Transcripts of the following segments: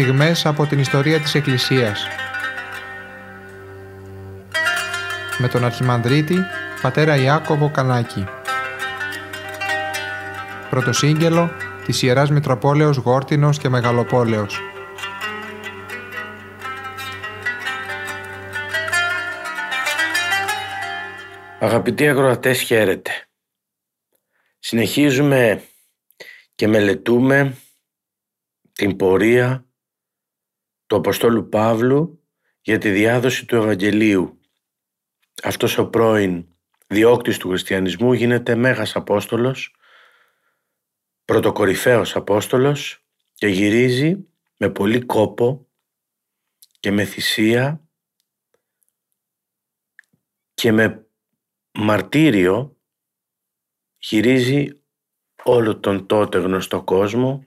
στιγμές από την ιστορία της Εκκλησίας. Με τον Αρχιμανδρίτη, πατέρα Ιάκωβο Κανάκη. Πρωτοσύγγελο της Ιεράς Μητροπόλεως Γόρτινος και Μεγαλοπόλεως. Αγαπητοί ακροατές χαίρετε. Συνεχίζουμε και μελετούμε την πορεία του Αποστόλου Παύλου για τη διάδοση του Ευαγγελίου. Αυτός ο πρώην διώκτης του χριστιανισμού γίνεται Μέγας Απόστολος, πρωτοκορυφαίος Απόστολος και γυρίζει με πολύ κόπο και με θυσία και με μαρτύριο γυρίζει όλο τον τότε γνωστό κόσμο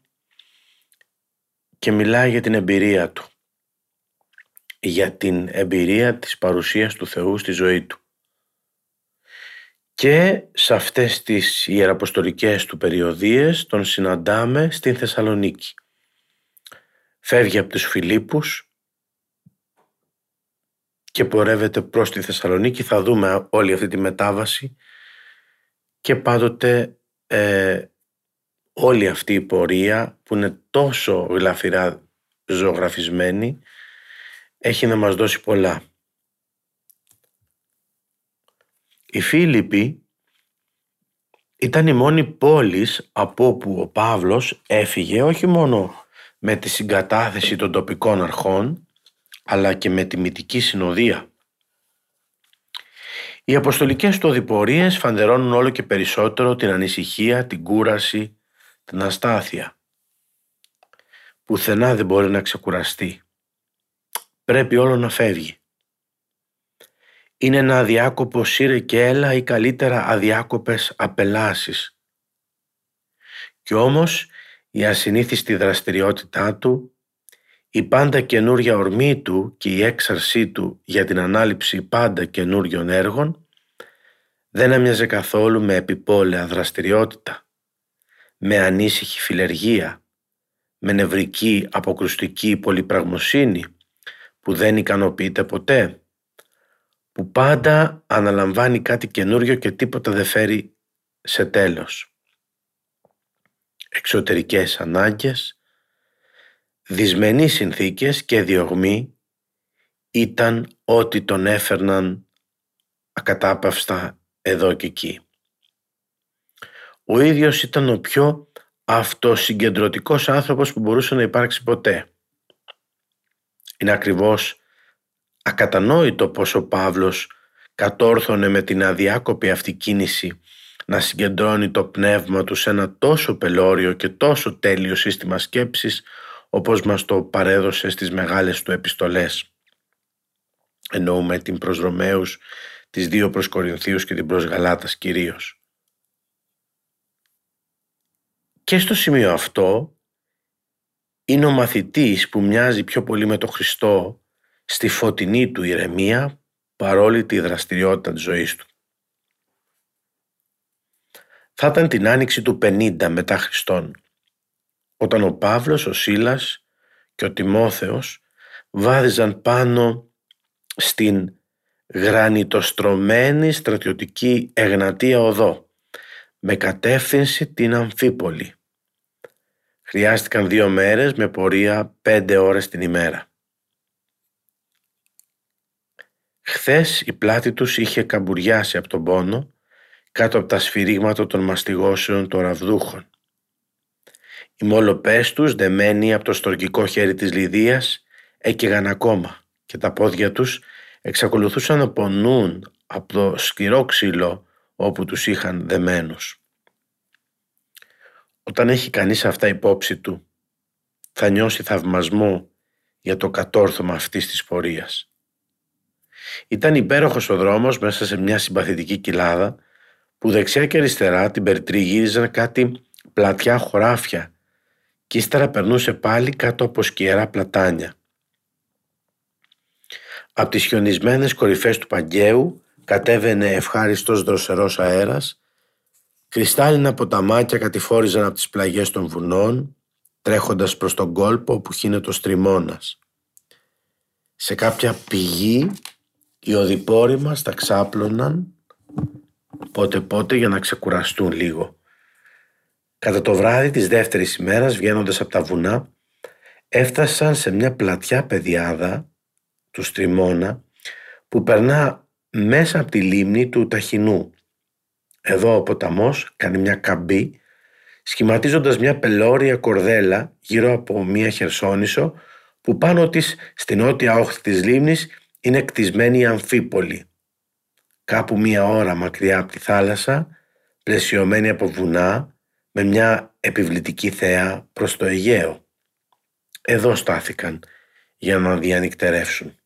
και μιλάει για την εμπειρία του. Για την εμπειρία της παρουσίας του Θεού στη ζωή του. Και σε αυτές τις ιεραποστολικές του περιοδίες τον συναντάμε στην Θεσσαλονίκη. Φεύγει από τους Φιλίππους και πορεύεται προς τη Θεσσαλονίκη. Θα δούμε όλη αυτή τη μετάβαση και πάντοτε ε, όλη αυτή η πορεία που είναι τόσο γλαφυρά ζωγραφισμένη έχει να μας δώσει πολλά. Η Φίλιππη ήταν η μόνη πόλη από όπου ο Παύλος έφυγε όχι μόνο με τη συγκατάθεση των τοπικών αρχών αλλά και με τη μυτική συνοδεία. Οι αποστολικές του οδηπορίες φαντερώνουν όλο και περισσότερο την ανησυχία, την κούραση, την αστάθεια. Πουθενά δεν μπορεί να ξεκουραστεί. Πρέπει όλο να φεύγει. Είναι ένα αδιάκοπο σύρε και έλα ή καλύτερα αδιάκοπες απελάσεις. Κι όμως η ασυνήθιστη δραστηριότητά του, η πάντα καινούρια ορμή του και η έξαρσή του για την ανάληψη πάντα καινούριων έργων δεν έμοιαζε καθόλου με επιπόλαια δραστηριότητα με ανήσυχη φιλεργία, με νευρική αποκρουστική πολυπραγμοσύνη που δεν ικανοποιείται ποτέ, που πάντα αναλαμβάνει κάτι καινούριο και τίποτα δεν φέρει σε τέλος. Εξωτερικές ανάγκες, δυσμενείς συνθήκες και διωγμοί ήταν ό,τι τον έφερναν ακατάπαυστα εδώ και εκεί. Ο ίδιος ήταν ο πιο αυτοσυγκεντρωτικός άνθρωπος που μπορούσε να υπάρξει ποτέ. Είναι ακριβώς ακατανόητο πως ο Παύλος κατόρθωνε με την αδιάκοπη αυτή κίνηση να συγκεντρώνει το πνεύμα του σε ένα τόσο πελώριο και τόσο τέλειο σύστημα σκέψης όπως μας το παρέδωσε στις μεγάλες του επιστολές. Εννοούμε την προς Ρωμαίους, τις δύο προς Κορινθίους και την προς Γαλάτας κυρίως. Και στο σημείο αυτό είναι ο μαθητής που μοιάζει πιο πολύ με τον Χριστό στη φωτεινή του ηρεμία παρόλη τη δραστηριότητα της ζωής του. Θα ήταν την άνοιξη του 50 μετά Χριστόν, όταν ο Παύλος, ο Σίλας και ο Τιμόθεος βάδιζαν πάνω στην γρανιτοστρωμένη στρατιωτική Εγνατία Οδό με κατεύθυνση την Αμφίπολη Χρειάστηκαν δύο μέρες με πορεία πέντε ώρες την ημέρα. Χθες η πλάτη τους είχε καμπουριάσει από τον πόνο κάτω από τα σφυρίγματα των μαστιγώσεων των ραβδούχων. Οι μολοπές τους δεμένοι από το στοργικό χέρι της Λιδίας έκαιγαν ακόμα και τα πόδια τους εξακολουθούσαν να πονούν από το σκληρό ξύλο όπου τους είχαν δεμένους. Όταν έχει κανείς αυτά υπόψη του, θα νιώσει θαυμασμό για το κατόρθωμα αυτής της πορείας. Ήταν υπέροχος ο δρόμος μέσα σε μια συμπαθητική κοιλάδα που δεξιά και αριστερά την περιτριγύριζαν κάτι πλατιά χωράφια και ύστερα περνούσε πάλι κάτω από σκιερά πλατάνια. Από τις χιονισμένες κορυφές του Παγκαίου κατέβαινε ευχάριστος δροσερός αέρας Κρυστάλλινα ποταμάκια κατηφόριζαν από τις πλαγιές των βουνών τρέχοντας προς τον κόλπο που χύνεται ο στριμώνας. Σε κάποια πηγή οι οδηπόροι μας τα ξάπλωναν πότε πότε για να ξεκουραστούν λίγο. Κατά το βράδυ της δεύτερης ημέρας βγαίνοντας από τα βουνά έφτασαν σε μια πλατιά πεδιάδα του Στριμώνα που περνά μέσα από τη λίμνη του Ταχινού. Εδώ ο ποταμός κάνει μια καμπή σχηματίζοντας μια πελώρια κορδέλα γύρω από μια χερσόνησο που πάνω της στη νότια όχθη της λίμνης είναι κτισμένη η Αμφίπολη. Κάπου μία ώρα μακριά από τη θάλασσα, πλαισιωμένη από βουνά, με μια επιβλητική θέα προς το Αιγαίο. Εδώ στάθηκαν για να διανυκτερεύσουν.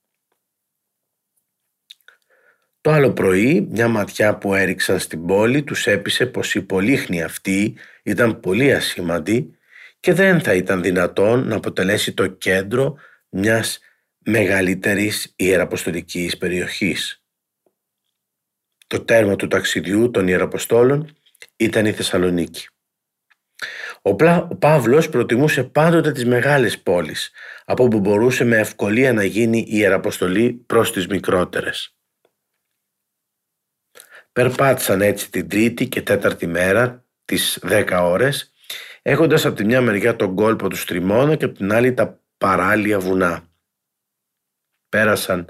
Το άλλο πρωί μια ματιά που έριξαν στην πόλη τους έπεισε πως η πολύχνη αυτή ήταν πολύ ασήμαντη και δεν θα ήταν δυνατόν να αποτελέσει το κέντρο μιας μεγαλύτερης ιεραποστολικής περιοχής. Το τέρμα του ταξιδιού των Ιεραποστόλων ήταν η Θεσσαλονίκη. Ο, Πλα... ο Παύλος προτιμούσε πάντοτε τις μεγάλες πόλεις, από όπου μπορούσε με ευκολία να γίνει η Ιεραποστολή προς τις μικρότερες. Περπάτησαν έτσι την τρίτη και τέταρτη μέρα, τις δέκα ώρες, έχοντας από τη μια μεριά τον κόλπο του Στριμώνα και από την άλλη τα παράλια βουνά. Πέρασαν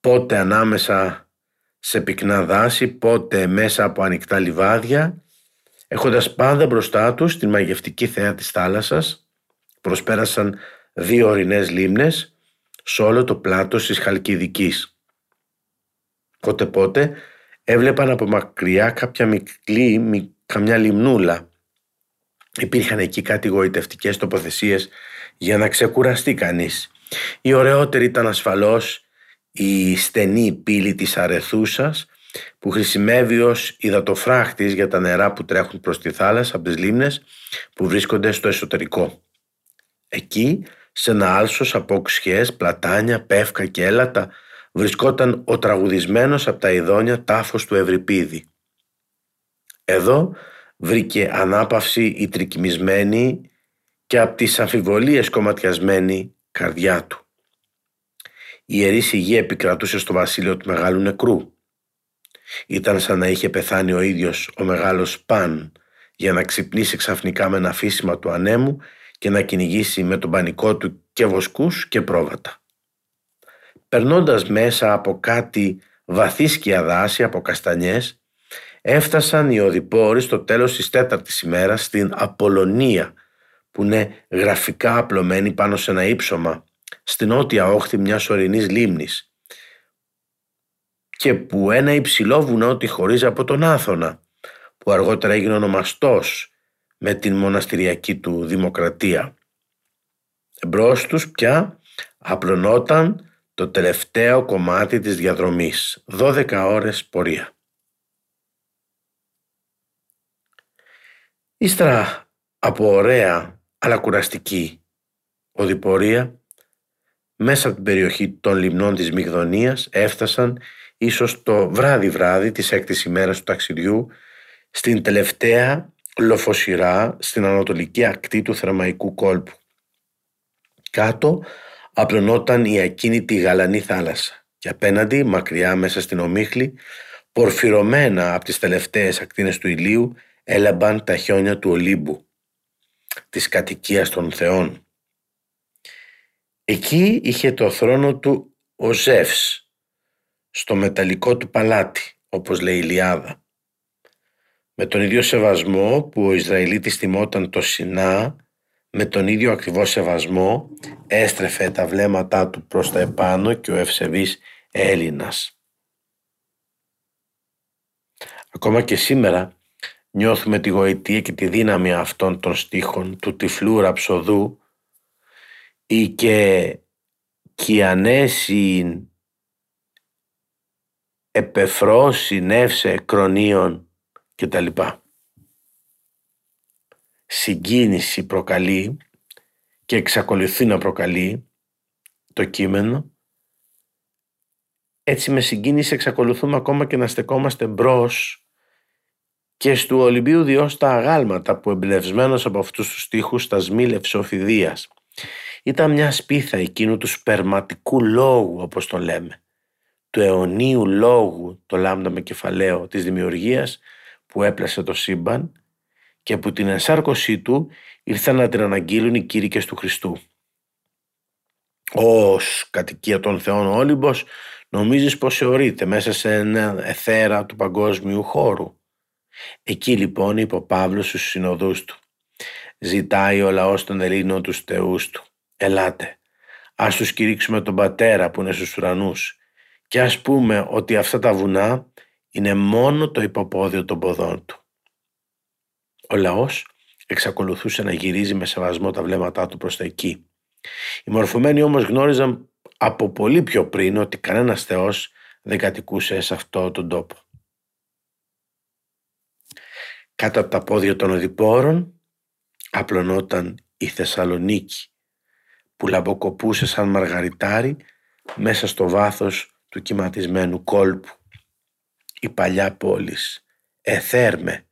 πότε ανάμεσα σε πυκνά δάση, πότε μέσα από ανοιχτά λιβάδια, έχοντας πάντα μπροστά τους την μαγευτική θέα της θάλασσας, προσπέρασαν δύο ορεινές λίμνες σε όλο το πλάτος της Χαλκιδικής. Πότε πότε έβλεπαν από μακριά κάποια μικρή, καμιά λιμνούλα. Υπήρχαν εκεί κάτι γοητευτικές τοποθεσίες για να ξεκουραστεί κανείς. Η ωραιότερη ήταν ασφαλώς η στενή πύλη της Αρεθούσας που χρησιμεύει ως υδατοφράχτης για τα νερά που τρέχουν προς τη θάλασσα από τις λίμνες που βρίσκονται στο εσωτερικό. Εκεί, σε ένα άλσος από οξιές, πλατάνια, πεύκα και έλατα, βρισκόταν ο τραγουδισμένος από τα ειδόνια τάφος του Ευρυπίδη. Εδώ βρήκε ανάπαυση η τρικυμισμένη και από τις αμφιβολίες κομματιασμένη καρδιά του. Η ιερή σιγή επικρατούσε στο βασίλειο του Μεγάλου Νεκρού. Ήταν σαν να είχε πεθάνει ο ίδιος ο μεγάλος Παν για να ξυπνήσει ξαφνικά με ένα φύσιμα του ανέμου και να κυνηγήσει με τον πανικό του και βοσκούς και πρόβατα. Περνώντας μέσα από κάτι βαθύ σκιαδάση από καστανιές, έφτασαν οι οδηπόροι στο τέλος της τέταρτης ημέρας στην Απολωνία, που είναι γραφικά απλωμένη πάνω σε ένα ύψωμα, στην νότια όχθη μιας ορεινής λίμνης και που ένα υψηλό βουνό τη χωρίζει από τον Άθωνα, που αργότερα έγινε ονομαστός με την μοναστηριακή του δημοκρατία. Εμπρός τους πια απλωνόταν το τελευταίο κομμάτι της διαδρομής, 12 ώρες πορεία. Ύστερα από ωραία αλλά κουραστική οδηπορία, μέσα από την περιοχή των λιμνών της Μυγδονίας έφτασαν ίσως το βράδυ-βράδυ της έκτης ημέρας του ταξιδιού στην τελευταία λοφοσυρά στην ανατολική ακτή του Θερμαϊκού κόλπου. Κάτω απλωνόταν η ακίνητη γαλανή θάλασσα και απέναντι, μακριά μέσα στην ομίχλη, πορφυρωμένα από τις τελευταίες ακτίνες του ηλίου, έλαμπαν τα χιόνια του Ολύμπου, της κατοικίας των θεών. Εκεί είχε το θρόνο του ο Ζεύς, στο μεταλλικό του παλάτι, όπως λέει η Ιλιάδα. Με τον ίδιο σεβασμό που ο Ισραηλίτης τιμόταν το Σινά με τον ίδιο ακριβώς σεβασμό έστρεφε τα βλέμματά του προς τα επάνω και ο ευσεβής Έλληνας. Ακόμα και σήμερα νιώθουμε τη γοητεία και τη δύναμη αυτών των στίχων του τυφλού ραψοδού ή και «Κιανέσιν επεφρώσει νεύσε κρονίων» κτλ συγκίνηση προκαλεί και εξακολουθεί να προκαλεί το κείμενο, έτσι με συγκίνηση εξακολουθούμε ακόμα και να στεκόμαστε μπρος και στου Ολυμπίου διός τα αγάλματα που εμπνευσμένος από αυτούς τους στίχους τα σμήλευσε ο Φιδίας. Ήταν μια σπίθα εκείνου του σπερματικού λόγου όπως το λέμε, του αιωνίου λόγου, το λάμδα με κεφαλαίο της δημιουργίας που έπλασε το σύμπαν και που την ενσάρκωσή του ήρθαν να την αναγγείλουν οι κήρυκες του Χριστού. Ως κατοικία των Θεών ο Όλυμπος νομίζεις πως θεωρείται μέσα σε ένα εθέρα του παγκόσμιου χώρου. Εκεί λοιπόν είπε ο Παύλος στους συνοδούς του. Ζητάει ο λαός των Ελλήνων τους θεούς του. Ελάτε, ας τους κηρύξουμε τον Πατέρα που είναι στους ουρανούς και ας πούμε ότι αυτά τα βουνά είναι μόνο το υποπόδιο των ποδών του. Ο λαός εξακολουθούσε να γυρίζει με σεβασμό τα βλέμματά του προς τα εκεί. Οι μορφωμένοι όμως γνώριζαν από πολύ πιο πριν ότι κανένας Θεός δεν κατοικούσε σε αυτό τον τόπο. Κάτω από τα πόδια των οδηπόρων απλωνόταν η Θεσσαλονίκη που λαμποκοπούσε σαν μαργαριτάρι μέσα στο βάθος του κυματισμένου κόλπου. Η παλιά πόλης, Εθέρμε,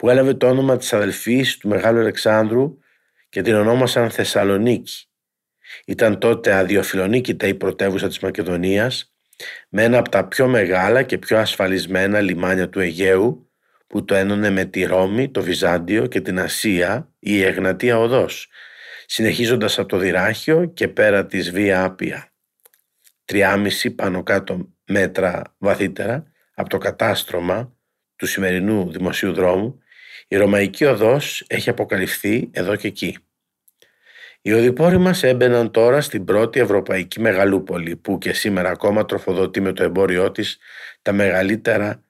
που έλαβε το όνομα της αδελφής του Μεγάλου Αλεξάνδρου και την ονόμασαν Θεσσαλονίκη. Ήταν τότε αδιοφιλονίκητα η πρωτεύουσα της Μακεδονίας με ένα από τα πιο μεγάλα και πιο ασφαλισμένα λιμάνια του Αιγαίου που το ένωνε με τη Ρώμη, το Βυζάντιο και την Ασία η Εγνατία Οδός συνεχίζοντας από το Δυράχιο και πέρα της Βία Άπια. Τριάμιση πάνω κάτω μέτρα βαθύτερα από το κατάστρωμα του σημερινού δημοσίου δρόμου η Ρωμαϊκή Οδός έχει αποκαλυφθεί εδώ και εκεί. Οι οδηπόροι μας έμπαιναν τώρα στην πρώτη ευρωπαϊκή μεγαλούπολη που και σήμερα ακόμα τροφοδοτεί με το εμπόριό της τα μεγαλύτερα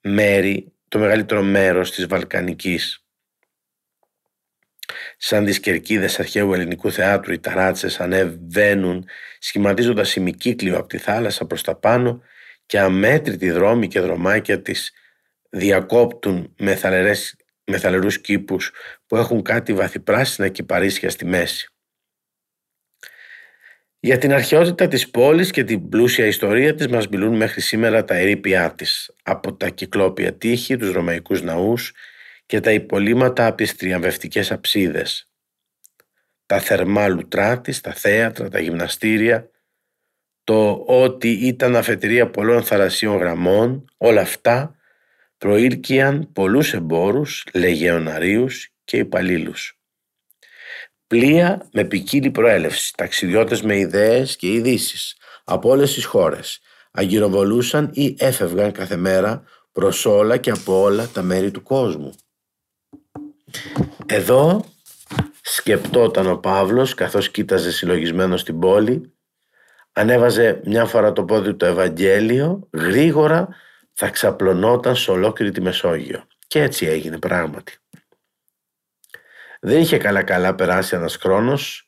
μέρη, το μεγαλύτερο μέρος της Βαλκανικής. Σαν τις κερκίδες αρχαίου ελληνικού θεάτρου οι ταράτσες ανεβαίνουν σχηματίζοντας ημικύκλιο από τη θάλασσα προς τα πάνω και αμέτρητοι δρόμοι και δρομάκια της διακόπτουν με θαλερές με θαλερούς κήπους που έχουν κάτι βαθυπράσινα κυπαρίσια στη μέση. Για την αρχαιότητα της πόλης και την πλούσια ιστορία της μας μιλούν μέχρι σήμερα τα ερήπια της, από τα κυκλόπια τείχη, τους ρωμαϊκούς ναούς και τα υπολείμματα από τις τριαμβευτικές αψίδες. Τα θερμά λουτρά της, τα θέατρα, τα γυμναστήρια, το ότι ήταν αφετηρία πολλών θαλασσίων γραμμών, όλα αυτά προήλκιαν πολλούς εμπόρους, λεγεωναρίους και υπαλλήλους. Πλοία με ποικίλη προέλευση, ταξιδιώτες με ιδέες και ειδήσεις από όλες τις χώρες αγυροβολούσαν ή έφευγαν κάθε μέρα προς όλα και από όλα τα μέρη του κόσμου. Εδώ σκεπτόταν ο Παύλος καθώς κοίταζε συλλογισμένο στην πόλη ανέβαζε μια φορά το πόδι του Ευαγγέλιο γρήγορα θα ξαπλωνόταν σε ολόκληρη τη Μεσόγειο. Και έτσι έγινε πράγματι. Δεν είχε καλά καλά περάσει ένας χρόνος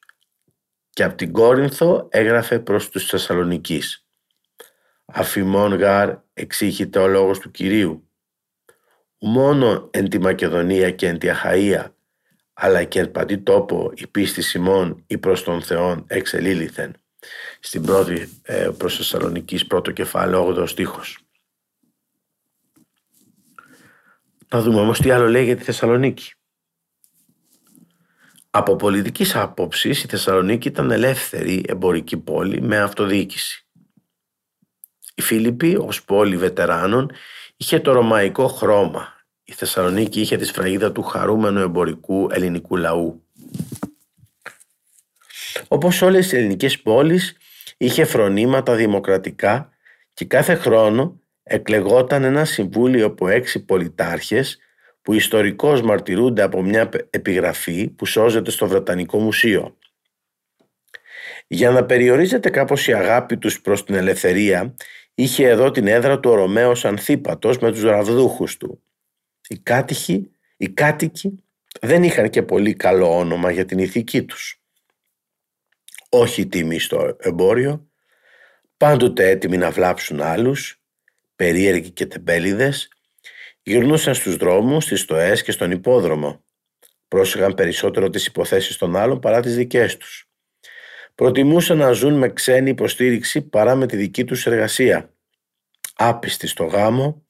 και από την Κόρινθο έγραφε προς τους Θεσσαλονικείς. Αφημών γάρ εξήχηται ο λόγος του Κυρίου. Μόνο εν τη Μακεδονία και εν τη Αχαΐα, αλλά και εν παντή τόπο η πίστη Σιμών ή προς τον Θεόν εξελίληθεν. Στην πρώτη ε, προς Θεσσαλονικής πρώτο κεφάλαιο 8 στίχος. Να δούμε όμως τι άλλο λέει για τη Θεσσαλονίκη. Από πολιτικής άποψης η Θεσσαλονίκη ήταν ελεύθερη εμπορική πόλη με αυτοδιοίκηση. Η Φίλιππη ως πόλη βετεράνων είχε το ρωμαϊκό χρώμα. Η Θεσσαλονίκη είχε τη σφραγίδα του χαρούμενου εμπορικού ελληνικού λαού. Όπως όλες οι ελληνικές πόλεις είχε φρονήματα δημοκρατικά και κάθε χρόνο εκλεγόταν ένα συμβούλιο από έξι πολιτάρχες που ιστορικώς μαρτυρούνται από μια επιγραφή που σώζεται στο Βρετανικό Μουσείο. Για να περιορίζεται κάπως η αγάπη τους προς την ελευθερία, είχε εδώ την έδρα του ο Ρωμαίος Ανθίπατος με τους ραβδούχους του. Οι κάτοικοι, οι κάτοικοι δεν είχαν και πολύ καλό όνομα για την ηθική τους. Όχι τιμή στο εμπόριο, πάντοτε έτοιμοι να βλάψουν άλλους περίεργοι και τεμπέληδες, γυρνούσαν στους δρόμους, στις στοές και στον υπόδρομο. Πρόσεχαν περισσότερο τις υποθέσεις των άλλων παρά τις δικές τους. Προτιμούσαν να ζουν με ξένη υποστήριξη παρά με τη δική τους εργασία. Άπιστοι στο γάμο,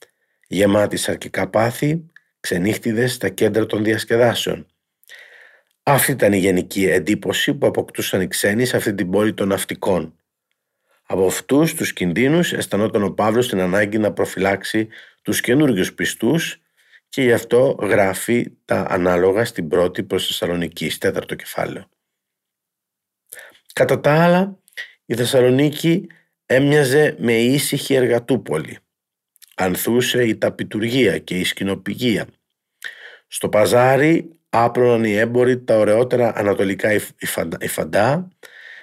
γεμάτοι σαρκικά πάθη, ξενύχτιδες στα κέντρα των διασκεδάσεων. Αυτή ήταν η γενική εντύπωση που αποκτούσαν οι ξένοι σε αυτή την πόλη των ναυτικών. Από αυτούς τους κινδύνους αισθανόταν ο Παύλος την ανάγκη να προφυλάξει τους καινούριους πιστούς και γι' αυτό γράφει τα ανάλογα στην πρώτη προς Θεσσαλονίκη, τέταρτο κεφάλαιο. Κατά τα άλλα, η Θεσσαλονίκη έμοιαζε με ήσυχη εργατούπολη. Ανθούσε η ταπιτουργία και η σκηνοπηγία. Στο παζάρι άπλωναν οι έμποροι τα ωραιότερα ανατολικά υφαντά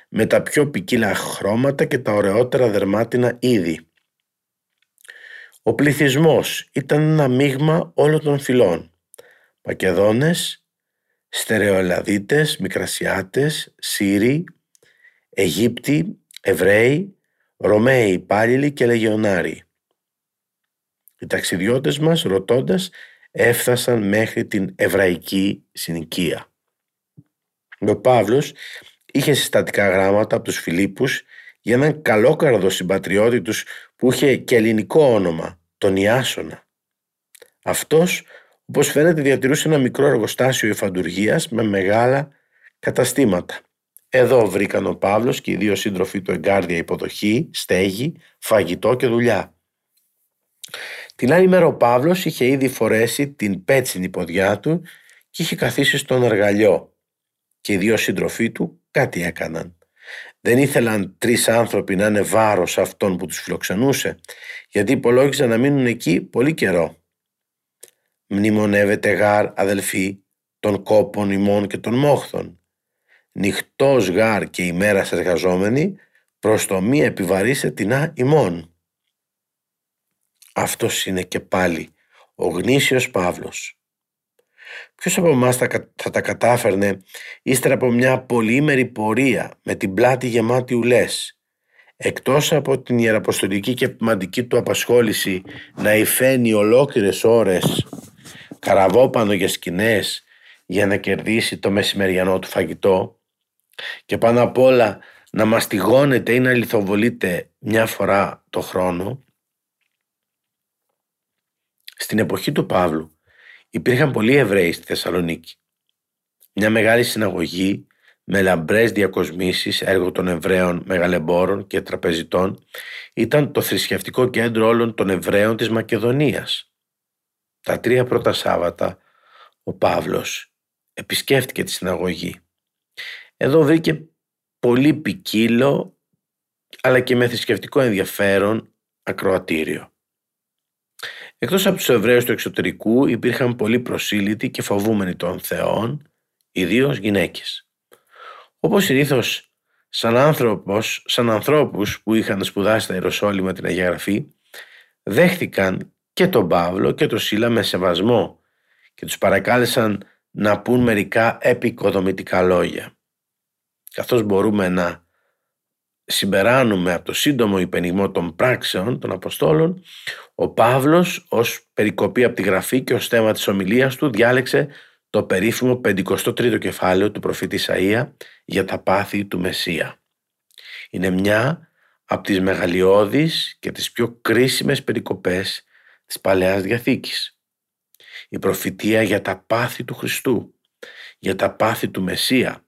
με τα πιο ποικίλα χρώματα και τα ωραιότερα δερμάτινα είδη. Ο πληθυσμός ήταν ένα μείγμα όλων των φυλών. Μακεδόνες, Στερεοελαδίτες, Μικρασιάτες, Σύριοι, Αιγύπτιοι, Εβραίοι, Ρωμαίοι υπάλληλοι και Λεγεωνάροι. Οι ταξιδιώτες μας ρωτώντας έφτασαν μέχρι την εβραϊκή συνοικία. Ο Παύλος είχε συστατικά γράμματα από τους Φιλίππους για έναν καλόκαρδο συμπατριώτη τους που είχε και ελληνικό όνομα, τον Ιάσονα. Αυτός, όπως φαίνεται, διατηρούσε ένα μικρό εργοστάσιο υφαντουργίας με μεγάλα καταστήματα. Εδώ βρήκαν ο Παύλος και οι δύο σύντροφοι του εγκάρδια υποδοχή, στέγη, φαγητό και δουλειά. Την άλλη μέρα ο Παύλος είχε ήδη φορέσει την πέτσινη ποδιά του και είχε καθίσει στον εργαλειό και οι δύο σύντροφοί του κάτι έκαναν. Δεν ήθελαν τρεις άνθρωποι να είναι βάρος αυτών που τους φιλοξενούσε γιατί υπολόγιζαν να μείνουν εκεί πολύ καιρό. Μνημονεύεται γάρ αδελφοί των κόπων ημών και των μόχθων. Νυχτός γάρ και ημέρα εργαζόμενοι προς το μη επιβαρύσε την ημών. Αυτός είναι και πάλι ο γνήσιος Παύλος. Ποιος από εμάς θα, τα κατάφερνε ύστερα από μια πολύμερη πορεία με την πλάτη γεμάτη ουλές εκτός από την ιεραποστολική και πνευματική του απασχόληση να υφαίνει ολόκληρες ώρες καραβόπανο για σκηνές για να κερδίσει το μεσημεριανό του φαγητό και πάνω απ' όλα να μαστιγώνεται ή να λιθοβολείται μια φορά το χρόνο. Στην εποχή του Παύλου υπήρχαν πολλοί Εβραίοι στη Θεσσαλονίκη. Μια μεγάλη συναγωγή με λαμπρές διακοσμήσεις έργο των Εβραίων μεγαλεμπόρων και τραπεζιτών ήταν το θρησκευτικό κέντρο όλων των Εβραίων της Μακεδονίας. Τα τρία πρώτα Σάββατα ο Παύλος επισκέφτηκε τη συναγωγή. Εδώ βρήκε πολύ ποικίλο αλλά και με θρησκευτικό ενδιαφέρον ακροατήριο. Εκτός από τους Εβραίους του εξωτερικού υπήρχαν πολλοί προσήλυτοι και φοβούμενοι των θεών, ιδίως γυναίκες. Όπως συνήθως σαν, άνθρωπος, σαν ανθρώπους που είχαν σπουδάσει στα Ιεροσόλυμα την Αγία Γραφή, δέχτηκαν και τον Παύλο και τον Σίλα με σεβασμό και τους παρακάλεσαν να πούν μερικά επικοδομητικά λόγια. Καθώς μπορούμε να συμπεράνουμε από το σύντομο υπενιγμό των πράξεων των Αποστόλων, ο Παύλος ως περικοπή από τη Γραφή και ως θέμα της ομιλίας του διάλεξε το περίφημο 53ο κεφάλαιο του προφήτη Ισαΐα για τα πάθη του Μεσσία. Είναι μια από τις μεγαλειώδεις και τις πιο κρίσιμες περικοπές της Παλαιάς Διαθήκης. Η προφητεία για τα πάθη του Χριστού, για τα πάθη του Μεσσία,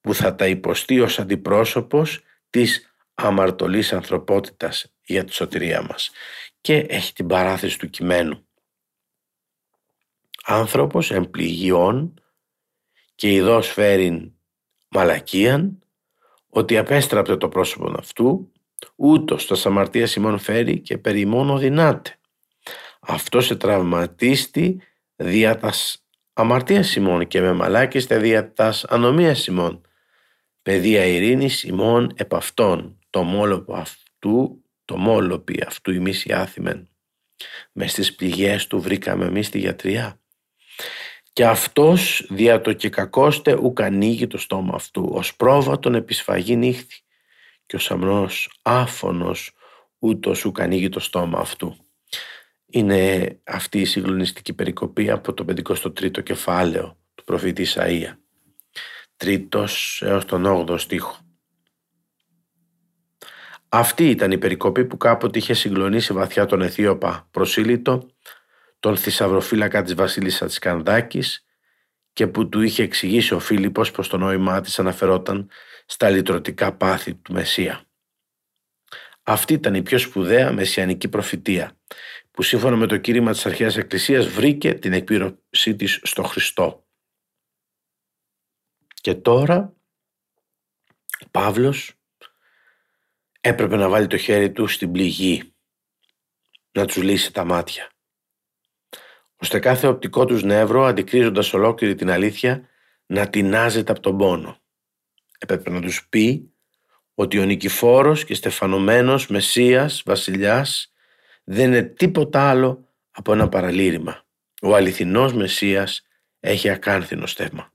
που θα τα υποστεί ως αντιπρόσωπος της αμαρτωλής ανθρωπότητας για τη σωτηρία μας και έχει την παράθεση του κειμένου. Άνθρωπος εμπληγιών και ειδός φέρειν μαλακίαν ότι απέστραπτε το πρόσωπο αυτού ούτως τας σαμαρτία Σιμών φέρει και περί μόνο δυνάται. Αυτός σε τραυματίστη δια τας αμαρτίας Σιμών και με μαλάκιστε δια τας ανομίας Σιμών παιδεία ειρήνης ημών επ' αυτόν, το μόλοπο αυτού, το μόλοπι αυτού ημείς οι άθημεν. Μες στις πληγές του βρήκαμε εμείς τη γιατριά. Και αυτός δια το και κακόστε ουκ ανοίγει το στόμα αυτού, ως πρόβατον επισφαγή νύχθη και ο σαμνός άφωνος ούτως ουκ ανοίγει το στόμα αυτού. Είναι αυτή η συγκλονιστική περικοπή από το 53ο κεφάλαιο του προφήτη Ισαΐα τρίτος έως τον όγδο στίχο. Αυτή ήταν η περικοπή που κάποτε είχε συγκλονίσει βαθιά τον Αιθίωπα προσήλυτο, τον θησαυροφύλακα της βασίλισσα της Κανδάκης και που του είχε εξηγήσει ο Φίλιππος πως το νόημά της αναφερόταν στα λυτρωτικά πάθη του Μεσσία. Αυτή ήταν η πιο σπουδαία μεσιανική προφητεία που σύμφωνα με το κήρυμα της αρχαίας εκκλησίας βρήκε την εκπλήρωσή της στο Χριστό. Και τώρα ο Παύλος έπρεπε να βάλει το χέρι του στην πληγή, να τους λύσει τα μάτια. Ώστε κάθε οπτικό τους νεύρο, αντικρίζοντας ολόκληρη την αλήθεια, να τεινάζεται από τον πόνο. Έπρεπε να τους πει ότι ο νικηφόρος και στεφανωμένος Μεσσίας, βασιλιάς, δεν είναι τίποτα άλλο από ένα παραλήρημα. Ο αληθινός Μεσσίας έχει ακάνθινο στέμα,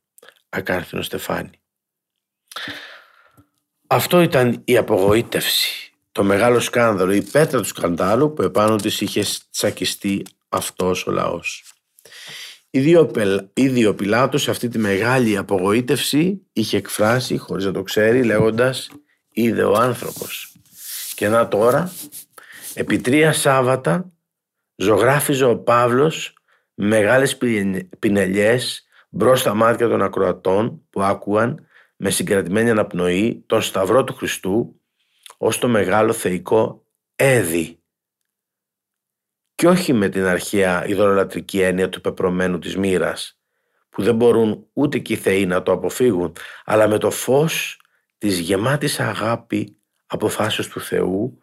ακάνθινο στεφάνι. Αυτό ήταν η απογοήτευση, το μεγάλο σκάνδαλο, η πέτρα του σκανδάλου που επάνω της είχε τσακιστεί αυτός ο λαός. Ήδη ο Πιλάτος σε αυτή τη μεγάλη απογοήτευση είχε εκφράσει, χωρίς να το ξέρει, λέγοντας «Είδε ο άνθρωπος». Και να τώρα, επί τρία Σάββατα, ζωγράφιζε ο Παύλος μεγάλες πινελιές μπρος στα μάτια των ακροατών που άκουαν με συγκρατημένη αναπνοή τον Σταυρό του Χριστού ως το μεγάλο θεϊκό έδι και όχι με την αρχαία ιδωλολατρική έννοια του πεπρωμένου της μοίρας, που δεν μπορούν ούτε και οι θεοί να το αποφύγουν, αλλά με το φως της γεμάτης αγάπη αποφάσεως του Θεού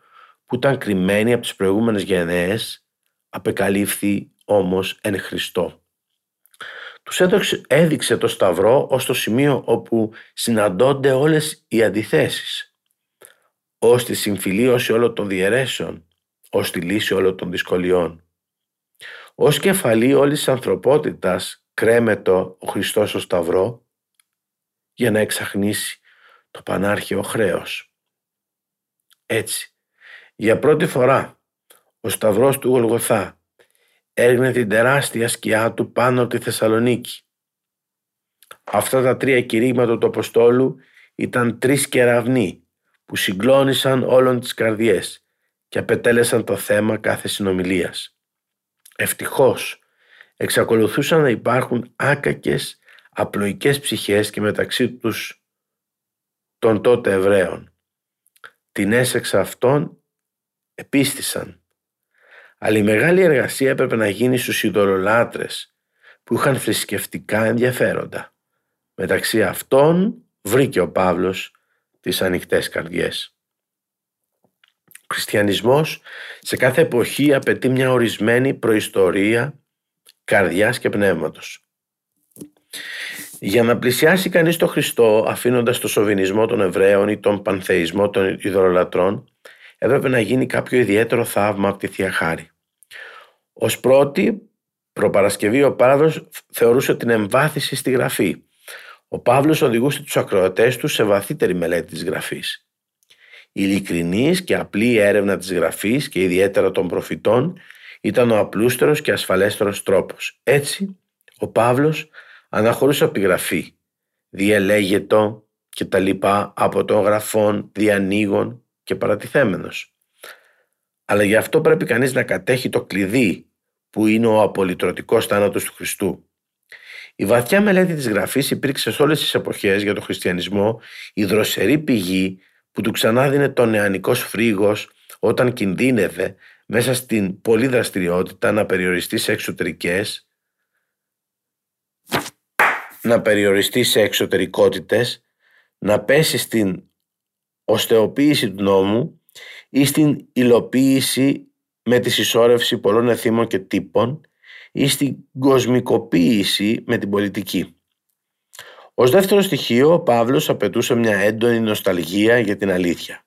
που ήταν κρυμμένη από τις προηγούμενες γενναίες, απεκαλύφθη όμως εν Χριστώ. Τους έδειξε, έδειξε το Σταυρό ως το σημείο όπου συναντώνται όλες οι αντιθέσεις, ως τη συμφιλίωση όλων των διαιρέσεων, ως τη λύση όλων των δυσκολιών. Ως κεφαλή όλης της ανθρωπότητας κρέμετο ο Χριστός στο Σταυρό για να εξαχνίσει το πανάρχαιο χρέος. Έτσι, για πρώτη φορά ο Σταυρός του Γολγοθά έριχνε την τεράστια σκιά του πάνω από τη Θεσσαλονίκη. Αυτά τα τρία κηρύγματα του Αποστόλου ήταν τρεις κεραυνοί που συγκλώνησαν όλων τις καρδιές και απετέλεσαν το θέμα κάθε συνομιλίας. Ευτυχώς, εξακολουθούσαν να υπάρχουν άκακες, απλοϊκές ψυχές και μεταξύ τους των τότε Εβραίων. Την έσεξα αυτών επίστησαν. Αλλά η μεγάλη εργασία έπρεπε να γίνει στους ειδωλολάτρες που είχαν θρησκευτικά ενδιαφέροντα. Μεταξύ αυτών βρήκε ο Παύλος τις ανοιχτές καρδιές. Ο χριστιανισμός σε κάθε εποχή απαιτεί μια ορισμένη προϊστορία καρδιάς και πνεύματος. Για να πλησιάσει κανείς τον Χριστό αφήνοντας το σοβινισμό των Εβραίων ή τον πανθεϊσμό των ειδωλολατρών έπρεπε να γίνει κάποιο ιδιαίτερο θαύμα από τη Θεία Χάρη. Ως πρώτη προπαρασκευή ο Παύλος θεωρούσε την εμβάθυνση στη Γραφή. Ο Παύλος οδηγούσε τους ακροατές τους σε βαθύτερη μελέτη της Γραφής. Η ειλικρινής και απλή έρευνα της γραφής και ιδιαίτερα των προφητών ήταν ο απλούστερος και ασφαλέστερος τρόπος. Έτσι, ο Παύλος αναχωρούσε από τη γραφή, διελέγετο και τα λοιπά από των γραφών, διανοίγων και παρατηθέμενος. Αλλά γι' αυτό πρέπει κανείς να κατέχει το κλειδί που είναι ο απολυτρωτικός θάνατος του Χριστού. Η βαθιά μελέτη της γραφής υπήρξε σε όλες τις εποχές για τον χριστιανισμό η δροσερή πηγή που του ξανάδινε το νεανικός φρίγος όταν κινδύνευε μέσα στην πολλή δραστηριότητα να περιοριστεί σε εξωτερικές να περιοριστεί σε εξωτερικότητες να πέσει στην οστεοποίηση του νόμου ή στην υλοποίηση με τη συσσόρευση πολλών εθήμων και τύπων ή στην κοσμικοποίηση με την πολιτική. Ω δεύτερο στοιχείο, ο Παύλος απαιτούσε μια έντονη νοσταλγία για την αλήθεια.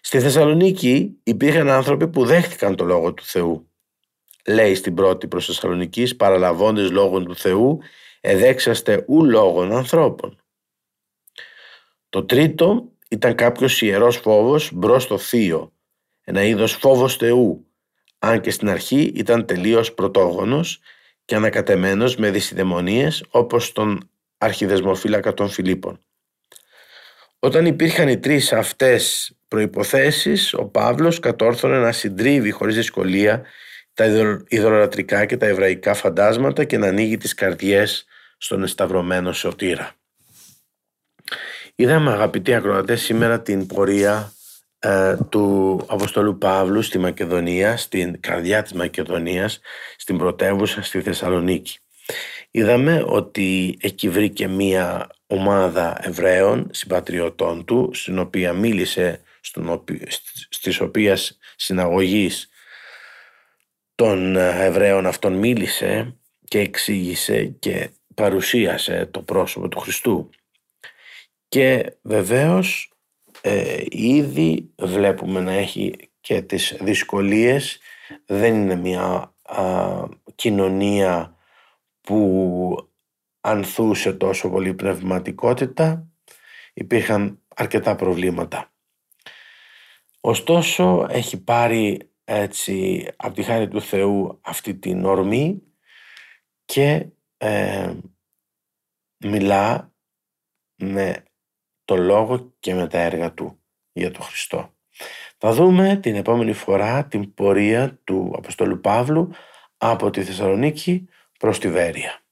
Στη Θεσσαλονίκη υπήρχαν άνθρωποι που δέχτηκαν το λόγο του Θεού. Λέει στην πρώτη προς Θεσσαλονίκης, παραλαβώντες λόγων του Θεού, εδέξαστε ου λόγων ανθρώπων. Το τρίτο ήταν κάποιος ιερός φόβος μπρος στο θείο, ένα είδος φόβος Θεού, αν και στην αρχή ήταν τελείως πρωτόγονος και ανακατεμένος με δυσιδαιμονίες όπως τον αρχιδεσμοφύλακα των Φιλίππων. Όταν υπήρχαν οι τρεις αυτές προϋποθέσεις, ο Παύλος κατόρθωνε να συντρίβει χωρίς δυσκολία τα ιδωλατρικά και τα εβραϊκά φαντάσματα και να ανοίγει τις καρδιές στον εσταυρωμένο σωτήρα. Είδαμε αγαπητοί ακροατές σήμερα την πορεία ε, του Αποστολού Παύλου στη Μακεδονία, στην καρδιά της Μακεδονίας, στην πρωτεύουσα στη Θεσσαλονίκη. Είδαμε ότι εκεί βρήκε μία ομάδα Εβραίων συμπατριωτών του, στην οποία μίλησε, στον, στις οποίες συναγωγής των Εβραίων αυτών μίλησε και εξήγησε και παρουσίασε το πρόσωπο του Χριστού. Και βεβαίως ε, ήδη βλέπουμε να έχει και τις δυσκολίες. Δεν είναι μια κοινωνία που ανθούσε τόσο πολύ πνευματικότητα. Υπήρχαν αρκετά προβλήματα. Ωστόσο έχει πάρει έτσι από τη χάρη του Θεού αυτή την ορμή και ε, μιλά με το λόγο και με τα έργα του για τον Χριστό. Θα δούμε την επόμενη φορά την πορεία του Αποστολού Παύλου από τη Θεσσαλονίκη προς τη Βέρεια.